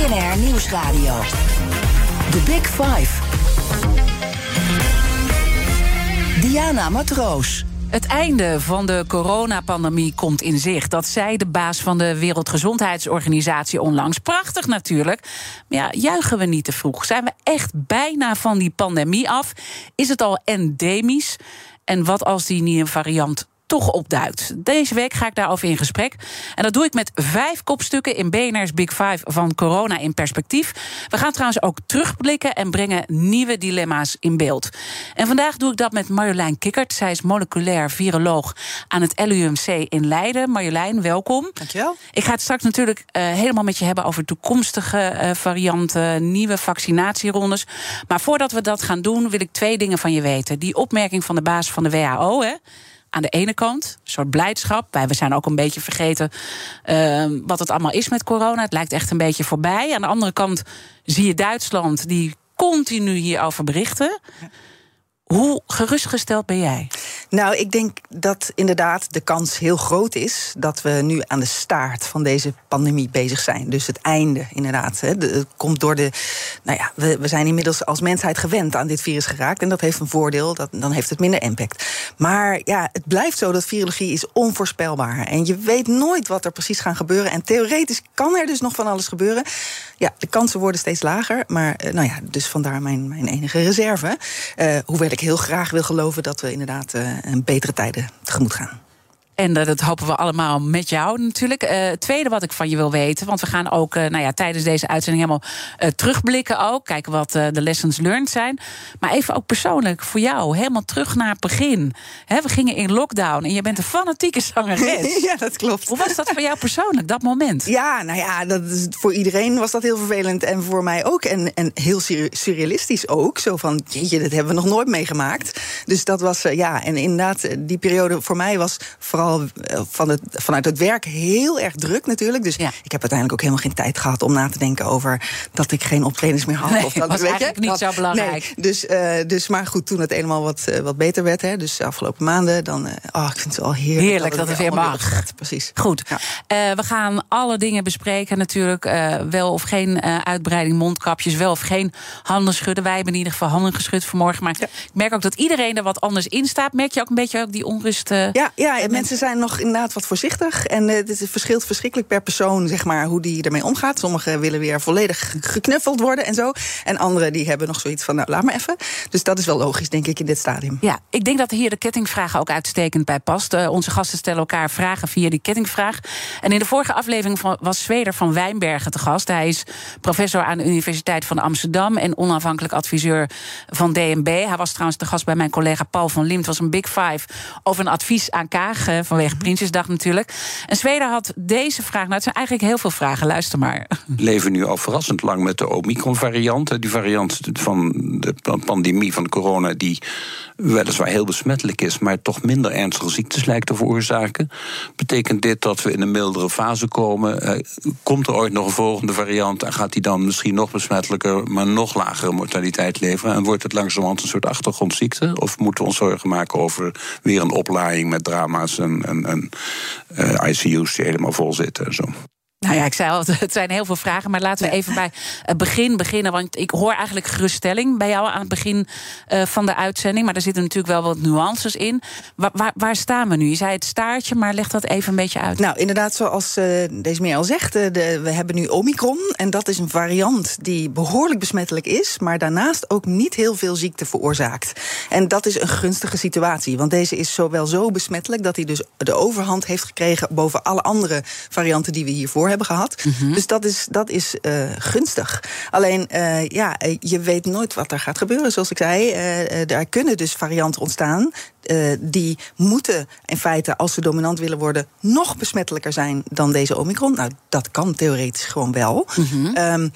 BNR Nieuwsradio. The Big Five. Diana Matroos. Het einde van de coronapandemie komt in zicht. Dat zei de baas van de Wereldgezondheidsorganisatie onlangs. Prachtig natuurlijk. Maar ja, juichen we niet te vroeg? Zijn we echt bijna van die pandemie af? Is het al endemisch? En wat als die nieuwe variant toch opduikt. Deze week ga ik daarover in gesprek. En dat doe ik met vijf kopstukken in BNR's Big Five van corona in perspectief. We gaan trouwens ook terugblikken en brengen nieuwe dilemma's in beeld. En vandaag doe ik dat met Marjolein Kikkert. Zij is moleculair viroloog aan het LUMC in Leiden. Marjolein, welkom. Dankjewel. Ik ga het straks natuurlijk uh, helemaal met je hebben over toekomstige uh, varianten, nieuwe vaccinatierondes. Maar voordat we dat gaan doen, wil ik twee dingen van je weten. Die opmerking van de baas van de WHO, hè aan de ene kant, een soort blijdschap. Wij we zijn ook een beetje vergeten uh, wat het allemaal is met corona. Het lijkt echt een beetje voorbij. Aan de andere kant zie je Duitsland die continu hierover berichten. Hoe gerustgesteld ben jij? Nou, ik denk dat inderdaad de kans heel groot is dat we nu aan de staart van deze pandemie bezig zijn. Dus het einde, inderdaad. Hè. Het komt door de. Nou ja, we, we zijn inmiddels als mensheid gewend aan dit virus geraakt. En dat heeft een voordeel, dat, dan heeft het minder impact. Maar ja, het blijft zo dat virologie is onvoorspelbaar. En je weet nooit wat er precies gaat gebeuren. En theoretisch kan er dus nog van alles gebeuren. Ja, de kansen worden steeds lager. Maar nou ja, dus vandaar mijn, mijn enige reserve. Uh, hoewel ik heel graag wil geloven dat we inderdaad uh, een betere tijden tegemoet gaan. En dat hopen we allemaal met jou natuurlijk. Het tweede wat ik van je wil weten, want we gaan ook uh, nou ja, tijdens deze uitzending helemaal terugblikken ook. Kijken wat de lessons learned zijn. Maar even ook persoonlijk voor jou, helemaal terug naar het begin. He, we gingen in lockdown en je bent een fanatieke zangeres. ja, dat klopt. Hoe was dat voor jou persoonlijk, dat moment? Ja, nou ja, dat is, voor iedereen was dat heel vervelend. En voor mij ook. En, en heel surrealistisch ook. Zo van, jeetje, dat hebben we nog nooit meegemaakt. Dus dat was, ja, en inderdaad, die periode voor mij was vooral van het, vanuit het werk heel erg druk natuurlijk. Dus ja. ik heb uiteindelijk ook helemaal geen tijd gehad om na te denken over dat ik geen optredens meer had. Nee, of dat was weet eigenlijk je? niet zo belangrijk. Nee, dus, uh, dus, maar goed, toen het eenmaal wat, uh, wat beter werd, hè, dus de afgelopen maanden, dan, uh, oh, ik vind het wel heerlijk. Heerlijk dat het, weer mag. Gaat, precies. Goed. Ja. we gaan alle dingen bespreken natuurlijk. wel of geen uitbreiding, mondkapjes, wel of geen handen schudden. Wij hebben in ieder geval handen geschud vanmorgen. Maar ja. ik merk ook dat iedereen er wat anders in staat. Merk je ook een beetje ook die onrust? ja, ja mensen zijn nog inderdaad wat voorzichtig. En uh, het verschilt verschrikkelijk per persoon, zeg maar, hoe die ermee omgaat. Sommigen willen weer volledig geknuffeld worden en zo. En anderen die hebben nog zoiets van, nou, laat maar even. Dus dat is wel logisch, denk ik, in dit stadium. Ja, ik denk dat hier de kettingvraag ook uitstekend bij past. Uh, onze gasten stellen elkaar vragen via die kettingvraag. En in de vorige aflevering was Zweder van Wijnbergen te gast. Hij is professor aan de Universiteit van Amsterdam en onafhankelijk adviseur van DNB. Hij was trouwens te gast bij mijn collega Paul van Liemt. Het was een Big Five over een advies aan Kaag uh, vanwege Prinsjesdag natuurlijk. En Zweden had deze vraag. Nou, het zijn eigenlijk heel veel vragen. Luister maar. We leven nu al verrassend lang met de Omicron-variant. Die variant van de pandemie van corona, die weliswaar heel besmettelijk is, maar toch minder ernstige ziektes lijkt te veroorzaken. Betekent dit dat we in een mildere fase komen? Uh, komt er ooit nog een volgende variant en gaat die dan misschien nog besmettelijker, maar nog lagere mortaliteit leveren? En wordt het langzamerhand een soort achtergrondziekte? Of moeten we ons zorgen maken over weer een oplaaiing met drama's en, uh, ICU's die helemaal vol zitten en zo? Nou ja, ik zei al, het zijn heel veel vragen. Maar laten we even bij het begin beginnen. Want ik hoor eigenlijk geruststelling bij jou aan het begin uh, van de uitzending. Maar er zitten natuurlijk wel wat nuances in. Waar, waar, waar, staan we nu? Je zei het staartje, maar leg dat even een beetje uit. Nou, inderdaad, zoals uh, deze meer al zegt. De, we hebben nu Omicron. En dat is een variant die behoorlijk besmettelijk is. Maar daarnaast ook niet heel veel ziekte veroorzaakt. En dat is een gunstige situatie. Want deze is zowel zo besmettelijk dat hij dus de overhand heeft gekregen boven alle andere varianten die we hiervoor hebben gehad. Mm -hmm. Dus dat is, dat is uh, gunstig. Alleen, uh, ja, je weet nooit wat er gaat gebeuren. Zoals ik zei, uh, daar kunnen dus varianten ontstaan die moeten in feite, als ze dominant willen worden, nog besmettelijker zijn dan deze Omicron. Nou, dat kan theoretisch gewoon wel. Mhm. Ehm,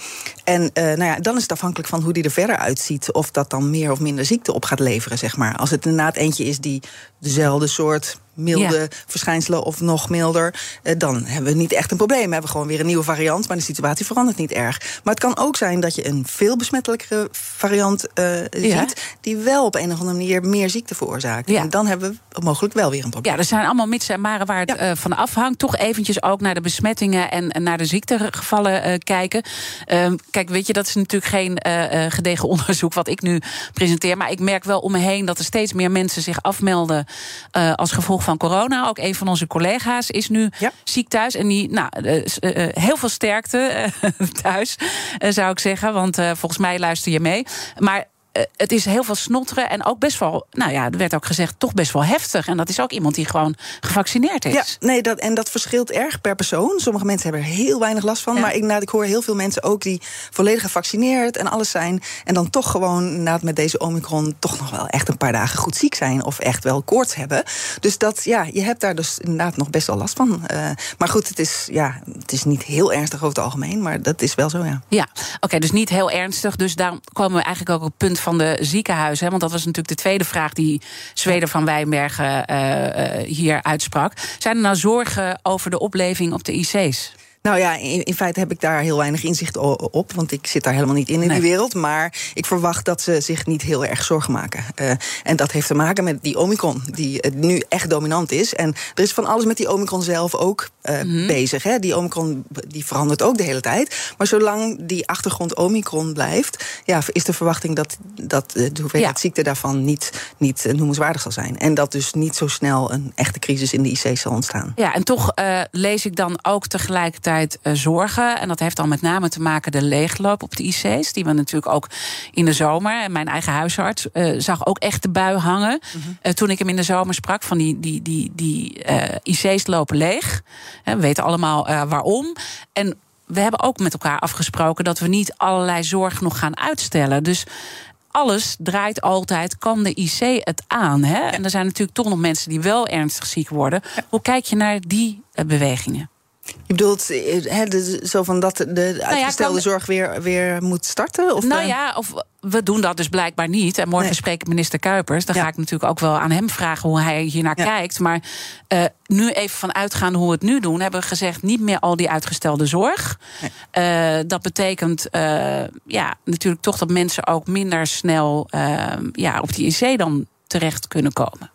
en nou ja, dan is het afhankelijk van hoe die er verder uitziet, of dat dan meer of minder ziekte op gaat leveren, zeg maar. Als het inderdaad eentje is die dezelfde soort milde verschijnselen of nog milder, eh, dan hebben we niet echt een probleem. We hebben gewoon weer een nieuwe variant, maar de situatie verandert niet erg. Maar het kan ook zijn dat je een veel besmettelijkere variant uh, ziet, die wel op een of andere manier meer ziekte veroorzaakt. En dan hebben we mogelijk wel weer een probleem. Ja, er zijn allemaal mits en maren waar het uh, van afhangt. Toch eventjes ook naar de besmettingen en, naar de ziektegevallen kijken. Ehm, kijk, weet je, dat is natuurlijk geen gedegen onderzoek wat ik nu presenteer. Maar ik merk wel om me heen dat er steeds meer mensen zich afmelden als gevolg van corona. Ook een van onze collega's is nu ziek thuis. En die, nou, heel veel sterkte thuis, zou ik zeggen. Want volgens mij luister je mee. Maar eh, het is heel veel snotteren en ook best wel, nou ja, er werd ook gezegd, toch best wel heftig. En dat is ook iemand die gewoon gevaccineerd is. Ja, nee, dat, en dat verschilt erg per persoon. Sommige mensen hebben er heel weinig last van. Maar ik, nou, ik hoor heel veel mensen ook die volledig gevaccineerd en alles zijn. En dan toch gewoon inderdaad met deze Omicron toch nog wel echt een paar dagen goed ziek zijn. Of echt wel koorts hebben. Dus dat, ja, je hebt daar dus inderdaad nog best wel last van. Uh, maar goed, het is, ja, het is niet heel ernstig over het algemeen. Maar dat is wel zo, ja. Ja, oké, dus niet heel ernstig. Dus daar komen we eigenlijk ook op het punt van de ziekenhuizen. Want dat was natuurlijk de tweede vraag die Zweden van Wijnbergen uh, uh, hier uitsprak. Zijn er nou zorgen over de opleving op de IC's? Nou ja, in, in, feite heb ik daar heel weinig inzicht op. Want ik zit daar helemaal niet in in die wereld. Maar ik verwacht dat ze zich niet heel erg zorgen maken. Uh, en dat heeft te maken met die Omicron, die uh, nu echt dominant is. En er is van alles met die Omicron zelf ook uh, mm-hmm. bezig. Hè. Die Omicron die verandert ook de hele tijd. Maar zolang die achtergrond Omicron blijft, ja, is de verwachting dat, dat de hoeveelheid ja. ziekte daarvan niet, niet noemenswaardig zal zijn. En dat dus niet zo snel een echte crisis in de IC zal ontstaan. Ja, en toch lees ik dan ook tegelijkertijd uh, zorgen. En dat heeft dan met name te maken de leegloop op de IC's. Die we natuurlijk ook in de zomer. En mijn eigen huisarts uh, zag ook echt de bui hangen. uh, toen ik hem in de zomer sprak. Van die, die, die, die IC's lopen leeg. we weten allemaal waarom. En we hebben ook met elkaar afgesproken dat we niet allerlei zorg nog gaan uitstellen. Dus alles draait altijd, kan de IC het aan? Hè? En er zijn natuurlijk toch nog mensen die wel ernstig ziek worden. Hoe kijk je naar die bewegingen? Je bedoelt he, de, zo van dat de uitgestelde nou ja, zorg weer, weer moet starten? Of nou de... ja, of we doen dat dus blijkbaar niet. En morgen nee. spreekt minister Kuipers. Dan ja. ga ik natuurlijk ook wel aan hem vragen hoe hij hier naar ja. kijkt. Maar uh, nu even van uitgaan hoe we het nu doen, hebben we gezegd niet meer al die uitgestelde zorg. Nee. Uh, dat betekent uh, ja, natuurlijk toch dat mensen ook minder snel ja, op die IC dan terecht kunnen komen.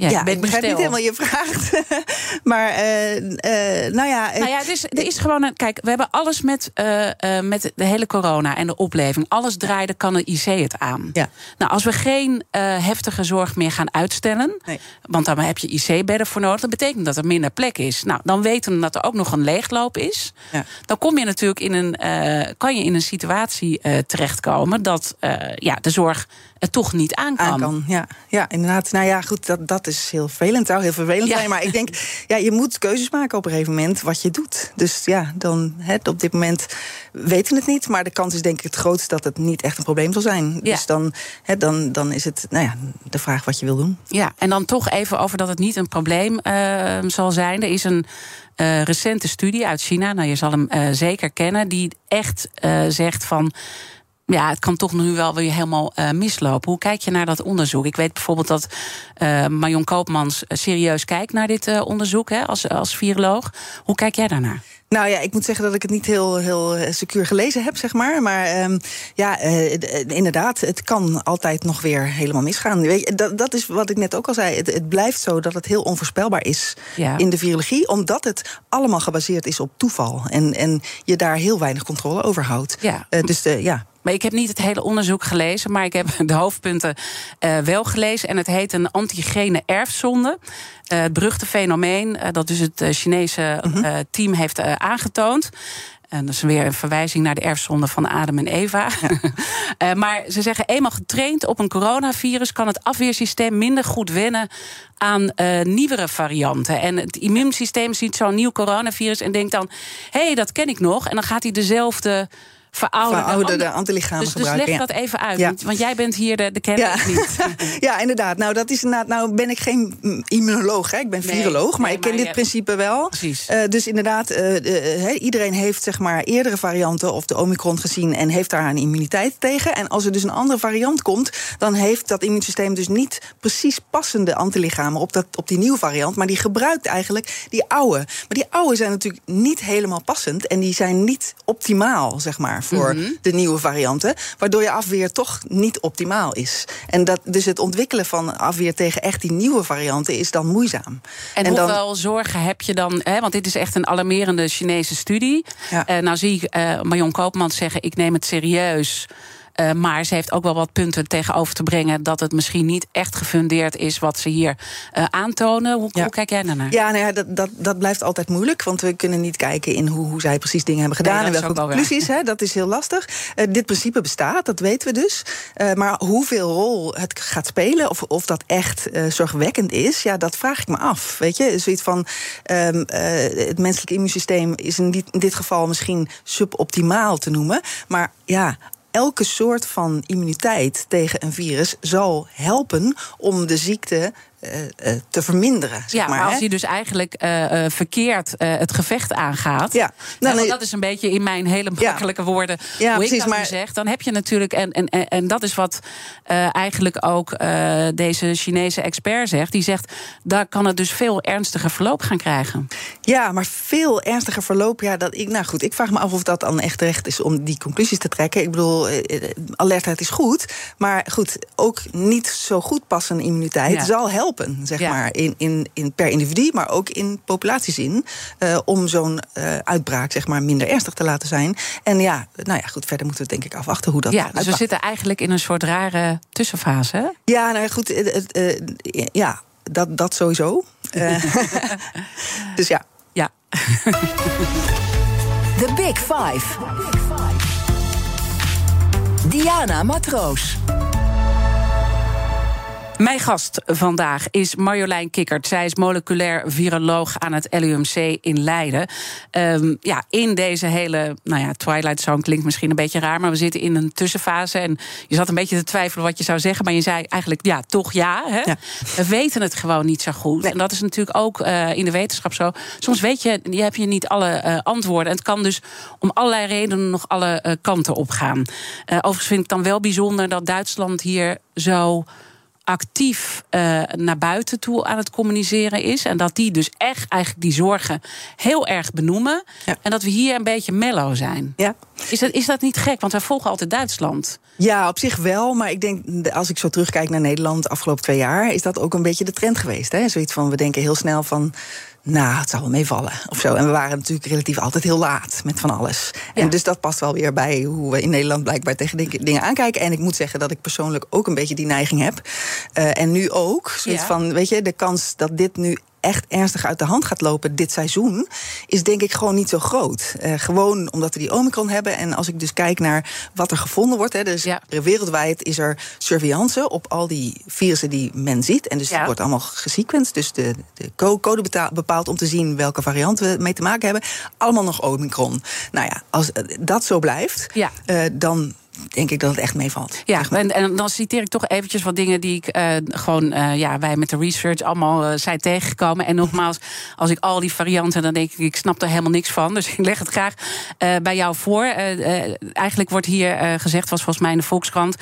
Ja, ja ik begrijp niet helemaal je vraag. maar uh, uh, nou ja. Nou ja, het is, er is gewoon een. Kijk, we hebben alles met, uh, met de hele corona en de opleving. Alles draaide, kan de IC het aan. Ja. Nou, als we geen heftige zorg meer gaan uitstellen. Nee. Want dan heb je IC-bedden voor nodig. Dat betekent dat er minder plek is. Nou, dan weten we dat er ook nog een leegloop is. Ja. Dan kom je natuurlijk in een. kan je in een situatie terechtkomen dat ja, de zorg het toch niet aan kan. Aan kan ja. ja, inderdaad. Nou ja, goed, dat, dat is heel vervelend. Zou heel vervelend ja. zijn. Maar ik denk, ja, je moet keuzes maken op een gegeven moment wat je doet. Dus ja, dan hè, op dit moment weten we het niet. Maar de kans is denk ik het grootst dat het niet echt een probleem zal zijn. Ja. Dus dan, hè, dan, dan is het nou ja, de vraag wat je wil doen. Ja, en dan toch even over dat het niet een probleem uh, zal zijn. Er is een uh, recente studie uit China, nou je zal hem uh, zeker kennen, die echt zegt van ja, het kan toch nu wel weer helemaal uh, mislopen. Hoe kijk je naar dat onderzoek? Ik weet bijvoorbeeld dat uh, Marion Koopmans serieus kijkt naar dit uh, onderzoek hè, als, als viroloog. Hoe kijk jij daarnaar? Nou ja, ik moet zeggen dat ik het niet heel, heel secuur gelezen heb, zeg maar. Maar um, ja, uh, inderdaad, het kan altijd nog weer helemaal misgaan. Weet je, dat, dat is wat ik net ook al zei. Het, het blijft zo dat het heel onvoorspelbaar is ja. in de virologie, omdat het allemaal gebaseerd is op toeval. En, en je daar heel weinig controle over houdt. Ja. Uh, dus de, ja. Maar ik heb niet het hele onderzoek gelezen, maar ik heb de hoofdpunten uh, wel gelezen. En het heet een antigene erfzonde. Uh, het beruchte fenomeen uh, dat dus het Chinese -hmm. team heeft aangetoond. En dat is weer een verwijzing naar de erfzonde van Adam en Eva. Ja. maar ze zeggen, eenmaal getraind op een coronavirus... kan het afweersysteem minder goed wennen aan nieuwere varianten. En het immuunsysteem ziet zo'n nieuw coronavirus en denkt dan... hé, hey, dat ken ik nog. En dan gaat hij dezelfde verouderde, verouderde antilichamen dus, dus gebruiken. leg dat even uit, Ja. want, jij bent hier de, de kenner Ja. niet. ja, inderdaad. Nou, dat is inderdaad. Nou, ben ik geen mm, immunoloog, hè? ik ben Nee, viroloog, maar nee, ik ken maar dit je- principe wel. Precies. Eh, dus inderdaad, eh, eh, iedereen heeft zeg maar eerdere varianten of de Omicron gezien en heeft daar een immuniteit tegen. En als er dus een andere variant komt, dan heeft dat immuunsysteem dus niet precies passende antilichamen op, dat, op die nieuwe variant, maar die gebruikt eigenlijk die oude. Maar die oude zijn natuurlijk niet helemaal passend en die zijn niet optimaal, zeg maar, voor Mhm. de nieuwe varianten, waardoor je afweer toch niet optimaal is. En dat, dus het ontwikkelen van afweer tegen echt die nieuwe varianten is dan moeizaam. En, dan- hoeveel zorgen heb je dan? Hè, want dit is echt een alarmerende Chinese studie. Ja. Eh, nou zie ik eh Marion Koopman zeggen: ik neem het serieus. Eh, maar ze heeft ook wel wat punten tegenover te brengen dat het misschien niet echt gefundeerd is wat ze hier eh, aantonen. Hoe, Ja. hoe kijk jij daarnaar? Ja, nou ja, dat, dat, dat blijft altijd moeilijk. Want we kunnen niet kijken in hoe, hoe zij precies dingen hebben gedaan. Nee, en welke wel conclusies. Hè, dat is heel lastig. Eh, dit principe bestaat, dat weten we dus. Maar hoeveel rol het gaat spelen, of, of dat echt zorgwekkend is, ja, dat vraag ik me af. Weet je, zoiets van ehm, eh, het menselijk immuunsysteem is in dit, in dit geval misschien suboptimaal te noemen. Maar ja. Elke soort van immuniteit tegen een virus zal helpen om de ziekte te verminderen. Zeg Ja, maar, als je dus eigenlijk eh, eh, verkeerd eh, het gevecht aangaat. Ja, Nou, nee. dat is een beetje in mijn hele makkelijke woorden. Ja, hoe ik precies, dat nu maar- zeg. Dan heb je natuurlijk. En, en, en, dat is wat eh, eigenlijk ook eh, deze Chinese expert zegt. Die zegt. Daar kan het dus veel ernstiger verloop gaan krijgen. Ja, maar veel ernstiger verloop. Ja, dat ik, nou goed, ik vraag me af of dat dan echt recht is om die conclusies te trekken. Ik bedoel, eh, eh, alertheid is goed. Maar goed, ook niet zo goed passende immuniteit Ja. zal helpen, zeg Ja. maar, in, in, in per individu, maar ook in populatiezin. eh, om zo'n eh, uitbraak, zeg maar, minder ernstig te laten zijn. En ja, nou ja, goed, verder moeten we denk ik afwachten hoe dat. ja, dus we zitten eigenlijk in een soort rare tussenfase. hè? Ja, nou ja, goed, eh, ja, dat, dat sowieso. Eh, dus ja. Ja. The Big Five. Diana Matroos. Mijn gast vandaag is Marjolein Kikkert. Zij is moleculair viroloog aan het LUMC in Leiden. Ehm, ja, in deze hele, nou ja, Twilight Zone klinkt misschien een beetje raar... maar we zitten in een tussenfase. En je zat een beetje te twijfelen wat je zou zeggen... maar je zei eigenlijk, ja, toch ja. Hè? Ja. We weten het gewoon niet zo goed. Nee. En dat is natuurlijk ook eh, in de wetenschap zo. Soms weet je, je heb je niet alle eh, antwoorden. En het kan dus om allerlei redenen nog alle eh, kanten op gaan. Overigens vind ik dan wel bijzonder dat Duitsland hier zo actief eh, naar buiten toe aan het communiceren is. En dat die dus echt eigenlijk die zorgen heel erg benoemen. Ja. En dat we hier een beetje mellow zijn. Ja. Is dat, is dat niet gek? Want wij volgen altijd Duitsland. Ja, op zich wel. Maar ik denk, als ik zo terugkijk naar Nederland de afgelopen twee jaar, is dat ook een beetje de trend geweest. Hè? Zoiets van, we denken heel snel van. Nou, het zal wel meevallen of zo. En we waren natuurlijk relatief altijd heel laat met van alles. Ja. En dus dat past wel weer bij hoe we in Nederland blijkbaar tegen dingen aankijken. En ik moet zeggen dat ik persoonlijk ook een beetje die neiging heb. Eh, en nu ook. Zoiets Ja. van, weet je, de kans dat dit nu echt ernstig uit de hand gaat lopen dit seizoen, is denk ik gewoon niet zo groot. Eh, gewoon omdat we die Omicron hebben. En als ik dus kijk naar wat er gevonden wordt, hè, dus Ja. wereldwijd is er surveillance op al die virussen die men ziet. En dus Ja. het wordt allemaal gesequenced. Dus de, de co- code beta- bepaalt om te zien welke variant we mee te maken hebben. Allemaal nog Omicron. Nou ja, als eh, dat zo blijft, Ja. eh, dan denk ik dat het echt meevalt. Ja, zeg maar. en, en dan citeer ik toch eventjes wat dingen die ik eh, gewoon, eh, ja, wij met de research allemaal eh, zijn tegengekomen. En nogmaals, als ik al die varianten, dan denk ik, ik snap er helemaal niks van. Dus ik leg het graag bij jou voor. Eigenlijk wordt hier gezegd, was volgens mij in de Volkskrant,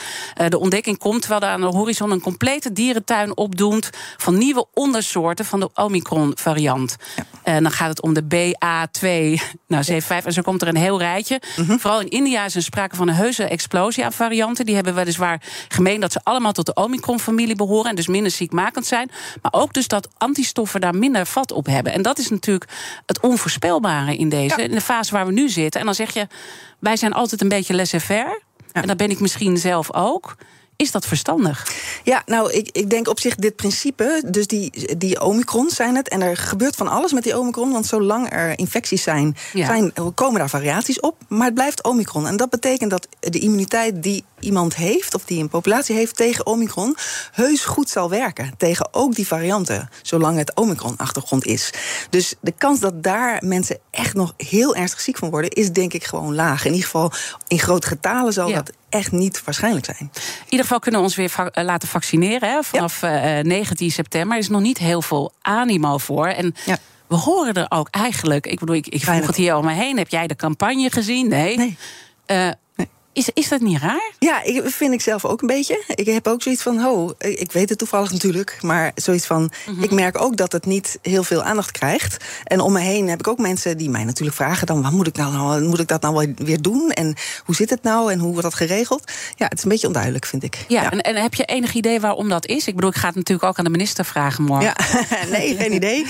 de ontdekking komt terwijl er aan de horizon een complete dierentuin opdoemt van nieuwe ondersoorten van de Omicron-variant. En dan gaat het om de BA2, nou 75, en zo komt er een heel rijtje. Vooral in India is er sprake van een heuse explosie aan varianten. Die hebben weliswaar gemeen dat ze allemaal tot de Omicron-familie behoren... en dus minder ziekmakend zijn. Maar ook dus dat antistoffen daar minder vat op hebben. En dat is natuurlijk het onvoorspelbare in deze, in de fase waar we nu zitten. En dan zeg je, wij zijn altijd een beetje laissez-faire. En dat ben ik misschien zelf ook. Is dat verstandig? Ja, nou, ik, ik denk op zich dit principe, dus die, die omicrons zijn het. En er gebeurt van alles met die omicron, want zolang er infecties zijn, Ja. zijn komen daar variaties op. Maar het blijft omicron. En dat betekent dat de immuniteit die iemand heeft, of die een populatie heeft tegen Omicron, heus goed zal werken. Tegen ook die varianten, zolang het Omicron-achtergrond is. Dus de kans dat daar mensen echt nog heel ernstig ziek van worden, is denk ik gewoon laag. In ieder geval in grote getalen zal dat echt niet waarschijnlijk zijn. In ieder geval kunnen we ons weer va laten vaccineren hè, vanaf ja. uh, 19 september. Er is nog niet heel veel animo voor. En ja. we horen er ook eigenlijk. Ik bedoel, ik, ik vroeg het hier om me heen. Heb jij de campagne gezien? Nee. nee. Uh, is, is dat niet raar? Ja, ik, vind ik zelf ook een beetje. Ik heb ook zoiets van, ho, ik weet het toevallig natuurlijk, maar zoiets van, mm-hmm. ik merk ook dat het niet heel veel aandacht krijgt. En om me heen heb ik ook mensen die mij natuurlijk vragen dan, wat moet ik nou, nou moet ik dat nou weer doen? En hoe zit het nou? En hoe wordt dat geregeld? Ja, het is een beetje onduidelijk, vind ik. Ja, ja. En, en, heb je enig idee waarom dat is? Ik bedoel, ik ga het natuurlijk ook aan de minister vragen morgen. Ja, nee, geen idee.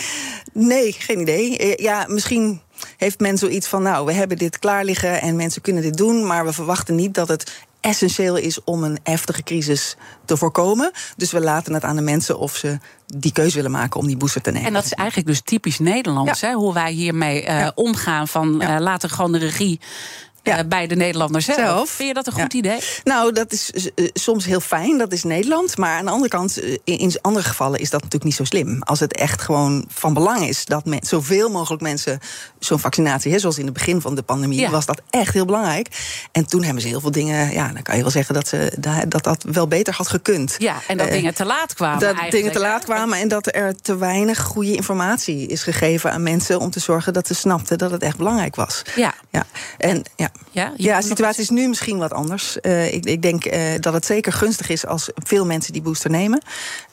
Nee, geen idee. Ja, misschien heeft men zoiets van: nou, we hebben dit klaar liggen en mensen kunnen dit doen, maar we verwachten niet dat het essentieel is om een heftige crisis te voorkomen. Dus we laten het aan de mensen of ze die keuze willen maken om die booster te nemen. En dat is eigenlijk dus typisch Nederlands, hè, hoe wij hiermee uh, omgaan. Van uh, laten gewoon de regie ja. bij de Nederlanders zelf. zelf. Vind je dat een goed idee? Nou, dat is uh, soms heel fijn, dat is Nederland. Maar aan de andere kant, in andere gevallen is dat natuurlijk niet zo slim. Als het echt gewoon van belang is dat men, zoveel mogelijk mensen zo'n vaccinatie, hè, zoals in het begin van de pandemie, ja. was dat echt heel belangrijk. En toen hebben ze heel veel dingen, ja, dan kan je wel zeggen dat ze, dat, dat wel beter had gekund. Ja, en dat uh, dingen te laat kwamen. Dat dingen te laat kwamen en dat er te weinig goede informatie is gegeven aan mensen om te zorgen dat ze snapten dat het echt belangrijk was. Ja. ja. En ja. Ja, ja de situatie is nu misschien wat anders. Uh, ik, ik, denk uh, dat het zeker gunstig is als veel mensen die booster nemen.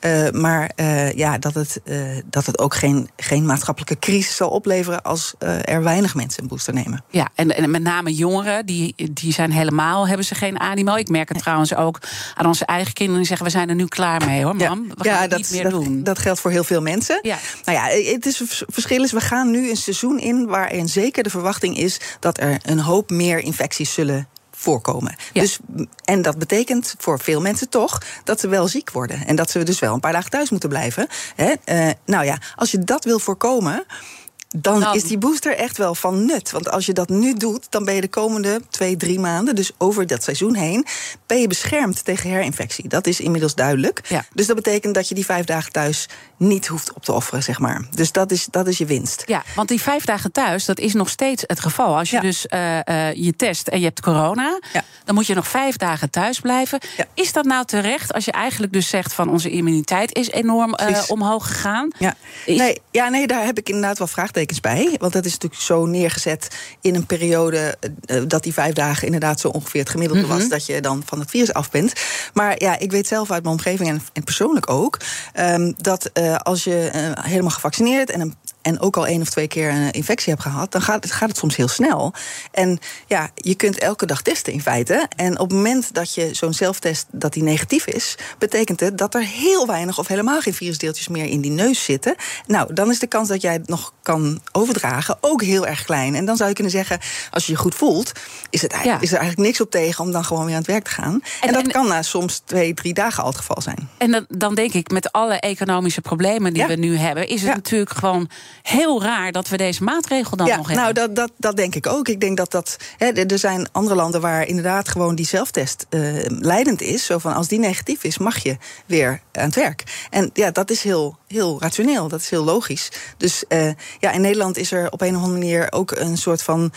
Uh, maar ja, dat het, dat het ook geen, geen maatschappelijke crisis zal opleveren als er weinig mensen een booster nemen. Ja, en, en met name jongeren, die, die zijn helemaal, hebben ze geen animo. Ik merk het trouwens ook aan onze eigen kinderen die zeggen: we zijn er nu klaar mee hoor, mam. We gaan ja, dat, niet meer dat, doen. Dat geldt voor heel veel mensen. Ja. Nou ja, het is, verschil is, we gaan nu een seizoen in waarin zeker de verwachting is dat er een hoop meer infecties zullen voorkomen. Ja. Dus, en dat betekent voor veel mensen toch dat ze wel ziek worden. En dat ze dus wel een paar dagen thuis moeten blijven. Hè? Uh, nou ja, als je dat wil voorkomen dan, is die booster echt wel van nut. Want als je dat nu doet, dan ben je de komende twee, drie maanden, dus over dat seizoen heen, ben je beschermd tegen herinfectie. Dat is inmiddels duidelijk. Ja. Dus dat betekent dat je die vijf dagen thuis niet hoeft op te offeren, zeg maar. Dus dat is, dat is je winst. Ja, want die vijf dagen thuis, dat is nog steeds het geval. Als je ja. dus uh, uh, je test en je hebt corona, ja. dan moet je nog vijf dagen thuis blijven. Is dat nou terecht als je eigenlijk dus zegt van onze immuniteit is enorm uh, omhoog gegaan? Ja. Is... Nee, ja, nee, daar heb ik inderdaad wel vraagtekens bij. Want dat is natuurlijk zo neergezet in een periode dat die vijf dagen inderdaad zo ongeveer het gemiddelde mm -hmm. was, dat je dan van het virus af bent. Maar ja, ik weet zelf uit mijn omgeving en, en persoonlijk ook, um, dat uh, als je uh, helemaal gevaccineerd en een en ook al één of twee keer een infectie hebt gehad, dan gaat het, gaat het soms heel snel. En ja, je kunt elke dag testen in feite. En op het moment dat je zo'n zelftest dat die negatief is, betekent het dat er heel weinig of helemaal geen virusdeeltjes meer in die neus zitten. Nou, dan is de kans dat jij het nog kan overdragen ook heel erg klein. En dan zou je kunnen zeggen, als je je goed voelt, is, het eigenlijk, ja. is er eigenlijk niks op tegen om dan gewoon weer aan het werk te gaan. En, en dat en, kan na soms twee, drie dagen al het geval zijn. En dan, dan denk ik, met alle economische problemen die ja. we nu hebben, is het ja. natuurlijk gewoon heel raar dat we deze maatregel dan ja, nog hebben. Nou, dat, dat, dat denk ik ook. Ik denk dat dat. Hè, er zijn andere landen waar inderdaad gewoon die zelftest uh, leidend is. Zo van als die negatief is, mag je weer aan het werk. En ja, dat is heel, heel rationeel. Dat is heel logisch. Dus uh, ja, in Nederland is er op een of andere manier ook een soort van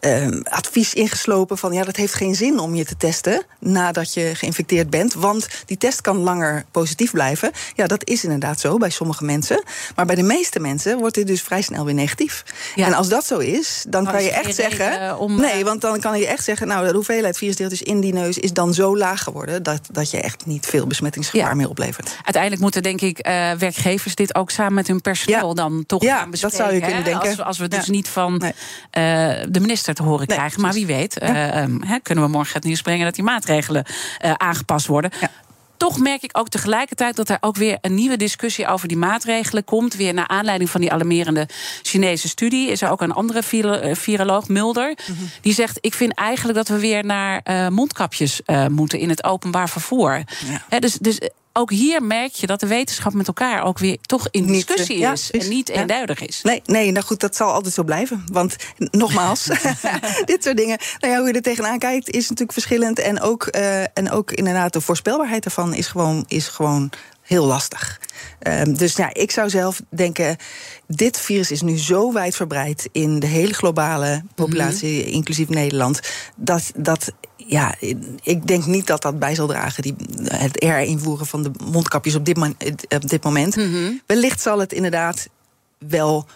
uh, advies ingeslopen van ja, dat heeft geen zin om je te testen nadat je geïnfecteerd bent, want die test kan langer positief blijven. Ja, dat is inderdaad zo bij sommige mensen, maar bij de meeste mensen wordt dit dus vrij snel weer negatief. Ja. En als dat zo is, dan kan je echt zeggen, om, nee, want dan kan je echt zeggen, nou, de hoeveelheid virusdeeltjes in die neus is dan zo laag geworden dat dat je echt niet veel besmettingsgevaar ja. meer oplevert. Uiteindelijk moeten denk ik uh, werkgevers dit ook samen met hun personeel ja. dan toch ja, gaan bespreken. dat zou je kunnen denken. Als, als we dus niet van nee. uh, de minister te horen nee, krijgen, maar wie weet, uh, um, hè, kunnen we morgen het nieuws brengen dat die maatregelen aangepast worden toch merk ik ook tegelijkertijd dat er ook weer een nieuwe discussie over die maatregelen komt. Weer naar aanleiding van die alarmerende Chinese studie. Is er ook een andere viroloog, Mulder. -hmm. Die zegt: Ik vind eigenlijk dat we weer naar mondkapjes moeten in het openbaar vervoer. Ja. He, dus, dus ook hier merk je dat de wetenschap met elkaar ook weer toch in discussie eh, ja, is en niet ja. eenduidig is. Nee, nee, nou goed, dat zal altijd zo blijven. Want nogmaals, dit soort dingen, nou ja, hoe je er tegenaan kijkt, is natuurlijk verschillend. En ook, eh, en ook inderdaad, de voorspelbaarheid daarvan is gewoon, is gewoon heel lastig. Ehm, dus ja, ik zou zelf denken, dit virus is nu zo wijdverbreid in de hele globale populatie, inclusief Nederland, dat, dat ja, ik denk niet dat dat bij zal dragen, die, het herinvoeren van de mondkapjes op dit, op dit moment. Wellicht zal het inderdaad wel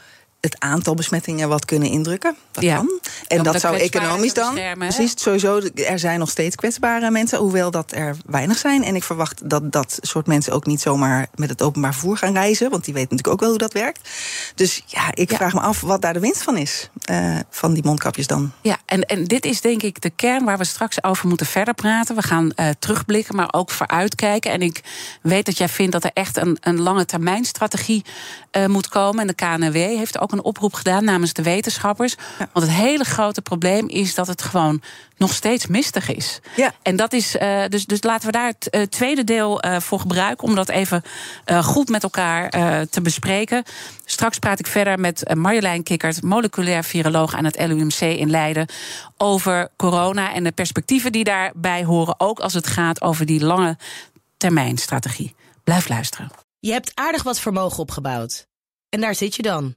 het aantal besmettingen wat kunnen indrukken. Dat Ja. kan. En dat zou economisch dan. hè? Precies, sowieso. Er zijn nog steeds kwetsbare mensen, hoewel dat er weinig zijn. En ik verwacht dat dat soort mensen ook niet zomaar met het openbaar vervoer gaan reizen. Want die weten natuurlijk ook wel hoe dat werkt. Dus ja, ik Ja. vraag me af wat daar de winst van is. eh, van die mondkapjes dan. Ja, en, en dit is denk ik de kern waar we straks over moeten verder praten. We gaan eh, terugblikken, maar ook vooruitkijken. En ik weet dat jij vindt dat er echt een, een lange termijn strategie eh, moet komen. En de KNW heeft ook een oproep gedaan namens de wetenschappers. Want het hele grote probleem is dat het gewoon nog steeds mistig is. Ja. En dat is, eh, dus, dus laten we daar het eh, tweede deel eh, voor gebruiken. Om dat even eh, goed met elkaar eh, te bespreken. Straks praat ik verder met Marjolein Kikkert, moleculair viroloog aan het LUMC in Leiden. Over corona en de perspectieven die daarbij horen. Ook als het gaat over die lange termijn strategie. Blijf luisteren. Je hebt aardig wat vermogen opgebouwd. En daar zit je dan,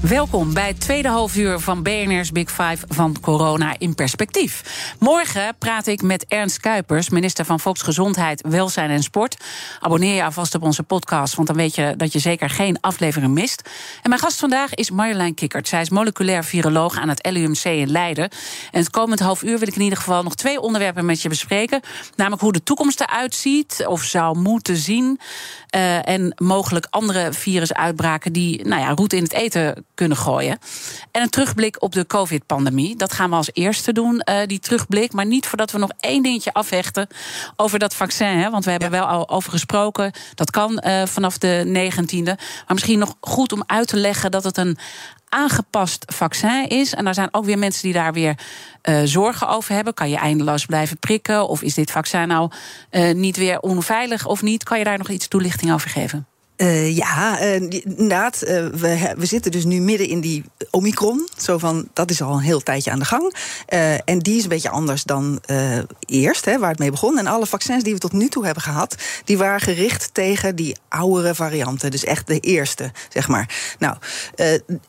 Welkom bij het tweede halfuur van BNR's Big Five van corona in perspectief. Morgen praat ik met Ernst Kuipers, minister van Volksgezondheid, Welzijn en Sport. Abonneer je alvast op onze podcast, want dan weet je dat je zeker geen aflevering mist. En mijn gast vandaag is Marjolein Kikkert. Zij is moleculair viroloog aan het LUMC in Leiden. En het komend half uur wil ik in ieder geval nog twee onderwerpen met je bespreken. Namelijk hoe de toekomst eruit ziet, of zou moeten zien. Eh, en mogelijk andere virusuitbraken die nou ja, route in het eten kunnen gooien. En een terugblik op de COVID-pandemie. Dat gaan we als eerste doen, eh, die terugblik. Maar niet voordat we nog één dingetje afhechten over dat vaccin. Hè, want we hebben wel al over gesproken. Dat kan eh, vanaf de 19e. Maar misschien nog goed om uit te leggen dat het een aangepast vaccin is. En er zijn ook weer mensen die daar weer eh, zorgen over hebben. Kan je eindeloos blijven prikken? Of is dit vaccin nou eh, niet weer onveilig of niet? Kan je daar nog iets toelichting over geven? Eh, ja, eh, inderdaad. eh, we, we zitten dus nu midden in die Omicron. Zo van, dat is al een heel tijdje aan de gang. En die is een beetje anders dan eerst, hè, waar het mee begon. En alle vaccins die we tot nu toe hebben gehad... die waren gericht tegen die oudere varianten. Dus echt de eerste, zeg maar. Nou,